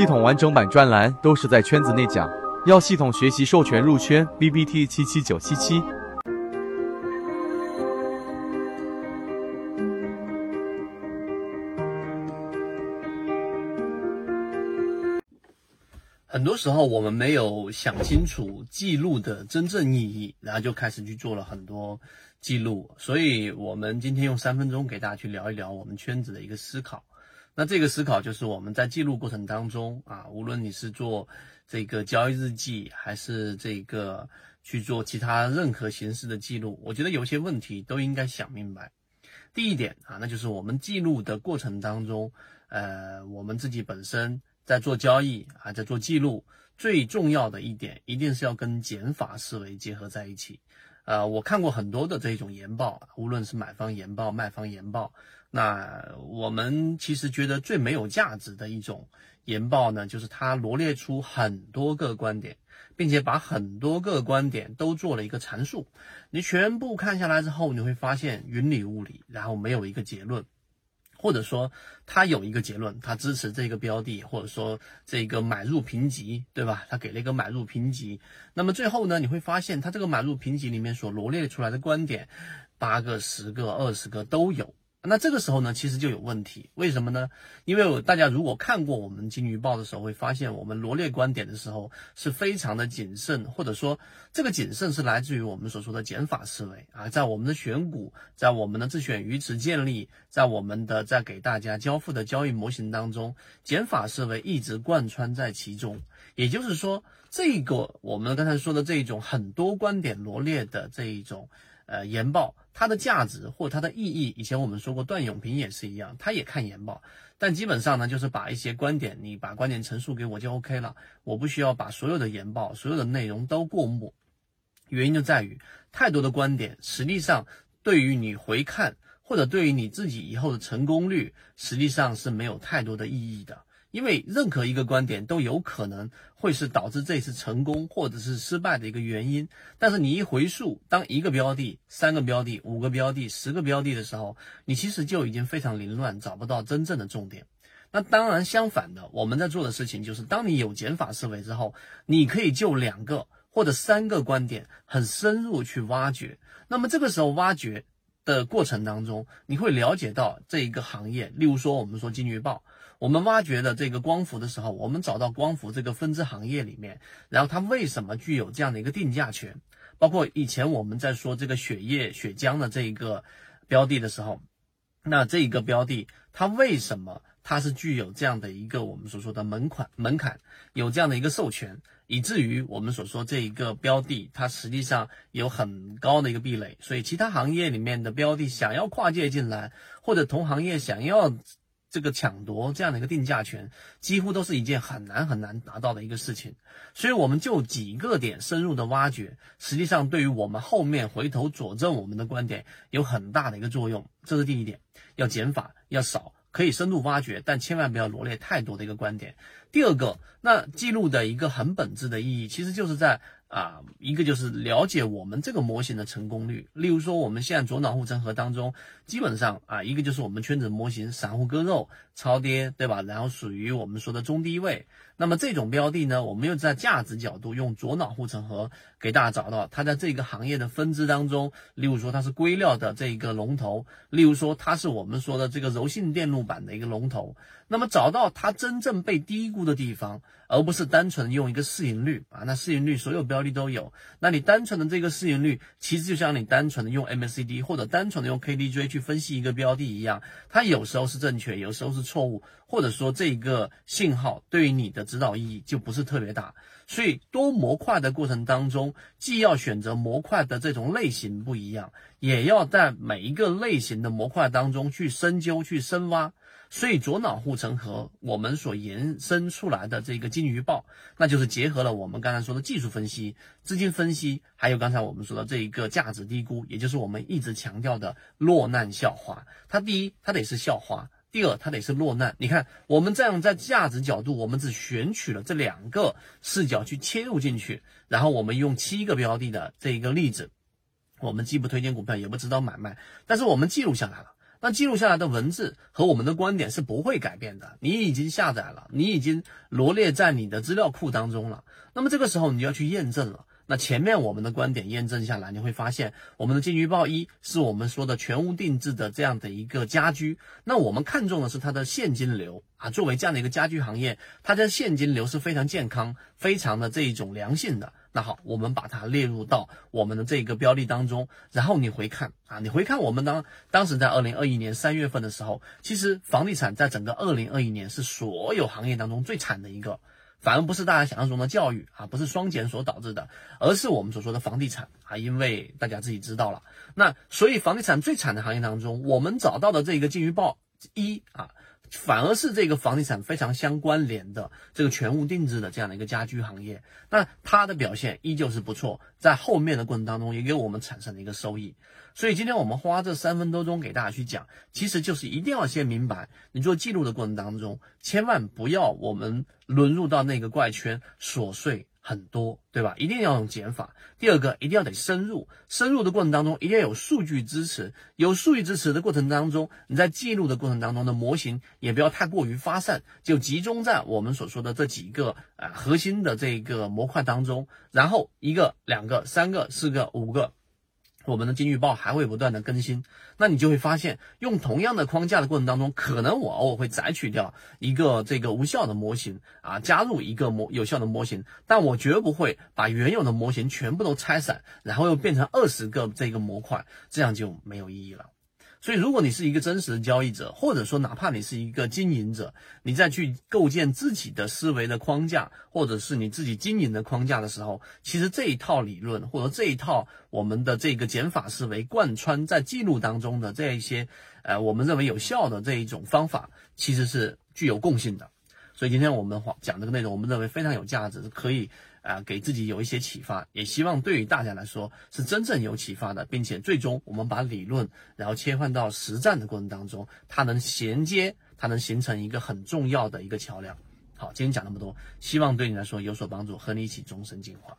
系统完整版专栏都是在圈子内讲，要系统学习授权入圈，B B T 七七九七七。很多时候我们没有想清楚记录的真正意义，然后就开始去做了很多记录，所以我们今天用三分钟给大家去聊一聊我们圈子的一个思考。那这个思考就是我们在记录过程当中啊，无论你是做这个交易日记，还是这个去做其他任何形式的记录，我觉得有些问题都应该想明白。第一点啊，那就是我们记录的过程当中，呃，我们自己本身在做交易啊，在做记录，最重要的一点一定是要跟减法思维结合在一起。呃，我看过很多的这种研报，无论是买方研报、卖方研报。那我们其实觉得最没有价值的一种研报呢，就是它罗列出很多个观点，并且把很多个观点都做了一个阐述。你全部看下来之后，你会发现云里雾里，然后没有一个结论，或者说它有一个结论，它支持这个标的，或者说这个买入评级，对吧？它给了一个买入评级。那么最后呢，你会发现它这个买入评级里面所罗列出来的观点，八个、十个、二十个都有。那这个时候呢，其实就有问题，为什么呢？因为大家如果看过我们金鱼报的时候，会发现我们罗列观点的时候是非常的谨慎，或者说这个谨慎是来自于我们所说的减法思维啊，在我们的选股，在我们的自选鱼池建立，在我们的在给大家交付的交易模型当中，减法思维一直贯穿在其中。也就是说，这个我们刚才说的这一种很多观点罗列的这一种。呃，研报它的价值或它的意义，以前我们说过，段永平也是一样，他也看研报，但基本上呢，就是把一些观点，你把观点陈述给我就 OK 了，我不需要把所有的研报、所有的内容都过目。原因就在于，太多的观点，实际上对于你回看或者对于你自己以后的成功率，实际上是没有太多的意义的。因为任何一个观点都有可能会是导致这次成功或者是失败的一个原因，但是你一回溯，当一个标的、三个标的、五个标的、十个标的的时候，你其实就已经非常凌乱，找不到真正的重点。那当然相反的，我们在做的事情就是，当你有减法思维之后，你可以就两个或者三个观点很深入去挖掘。那么这个时候挖掘的过程当中，你会了解到这一个行业，例如说我们说金鱼报。我们挖掘的这个光伏的时候，我们找到光伏这个分支行业里面，然后它为什么具有这样的一个定价权？包括以前我们在说这个血液血浆的这一个标的的时候，那这一个标的它为什么它是具有这样的一个我们所说的门槛门槛，有这样的一个授权，以至于我们所说这一个标的它实际上有很高的一个壁垒，所以其他行业里面的标的想要跨界进来，或者同行业想要。这个抢夺这样的一个定价权，几乎都是一件很难很难达到的一个事情，所以我们就几个点深入的挖掘，实际上对于我们后面回头佐证我们的观点有很大的一个作用。这是第一点，要减法，要少，可以深度挖掘，但千万不要罗列太多的一个观点。第二个，那记录的一个很本质的意义，其实就是在。啊，一个就是了解我们这个模型的成功率。例如说，我们现在左脑护城河当中，基本上啊，一个就是我们圈子模型散户割肉超跌，对吧？然后属于我们说的中低位。那么这种标的呢，我们又在价值角度用左脑护城河给大家找到它在这个行业的分支当中。例如说，它是硅料的这一个龙头；例如说，它是我们说的这个柔性电路板的一个龙头。那么找到它真正被低估的地方，而不是单纯用一个市盈率啊，那市盈率所有标。标的都有，那你单纯的这个市盈率，其实就像你单纯的用 MACD 或者单纯的用 KDJ 去分析一个标的一样，它有时候是正确，有时候是错误，或者说这个信号对于你的指导意义就不是特别大。所以多模块的过程当中，既要选择模块的这种类型不一样，也要在每一个类型的模块当中去深究、去深挖。所以左脑护城河，我们所延伸出来的这个金鱼报，那就是结合了我们刚才说的技术分析、资金分析，还有刚才我们说的这一个价值低估，也就是我们一直强调的落难校花。它第一，它得是校花；第二，它得是落难。你看，我们这样在价值角度，我们只选取了这两个视角去切入进去，然后我们用七个标的的这一个例子，我们既不推荐股票，也不指导买卖，但是我们记录下来了。那记录下来的文字和我们的观点是不会改变的。你已经下载了，你已经罗列在你的资料库当中了。那么这个时候你就要去验证了。那前面我们的观点验证下来，你会发现我们的金鱼报一是我们说的全屋定制的这样的一个家居。那我们看中的是它的现金流啊，作为这样的一个家居行业，它的现金流是非常健康、非常的这一种良性的。那好，我们把它列入到我们的这个标的当中，然后你回看啊，你回看我们当当时在二零二一年三月份的时候，其实房地产在整个二零二一年是所有行业当中最惨的一个。反而不是大家想象中的教育啊，不是双减所导致的，而是我们所说的房地产啊，因为大家自己知道了，那所以房地产最惨的行业当中，我们找到的这个金鱼报一啊，反而是这个房地产非常相关联的这个全屋定制的这样的一个家居行业，那它的表现依旧是不错，在后面的过程当中也给我们产生了一个收益。所以今天我们花这三分多钟给大家去讲，其实就是一定要先明白，你做记录的过程当中，千万不要我们沦入到那个怪圈，琐碎很多，对吧？一定要用减法。第二个，一定要得深入，深入的过程当中，一定要有数据支持。有数据支持的过程当中，你在记录的过程当中的模型也不要太过于发散，就集中在我们所说的这几个啊核心的这个模块当中，然后一个、两个、三个、四个、五个。我们的金预报还会不断的更新，那你就会发现，用同样的框架的过程当中，可能我偶尔会摘取掉一个这个无效的模型啊，加入一个模有效的模型，但我绝不会把原有的模型全部都拆散，然后又变成二十个这个模块，这样就没有意义了。所以，如果你是一个真实的交易者，或者说哪怕你是一个经营者，你再去构建自己的思维的框架，或者是你自己经营的框架的时候，其实这一套理论或者这一套我们的这个减法思维贯穿在记录当中的这一些，呃，我们认为有效的这一种方法，其实是具有共性的。所以今天我们讲这个内容，我们认为非常有价值，可以。啊，给自己有一些启发，也希望对于大家来说是真正有启发的，并且最终我们把理论然后切换到实战的过程当中，它能衔接，它能形成一个很重要的一个桥梁。好，今天讲那么多，希望对你来说有所帮助，和你一起终身进化。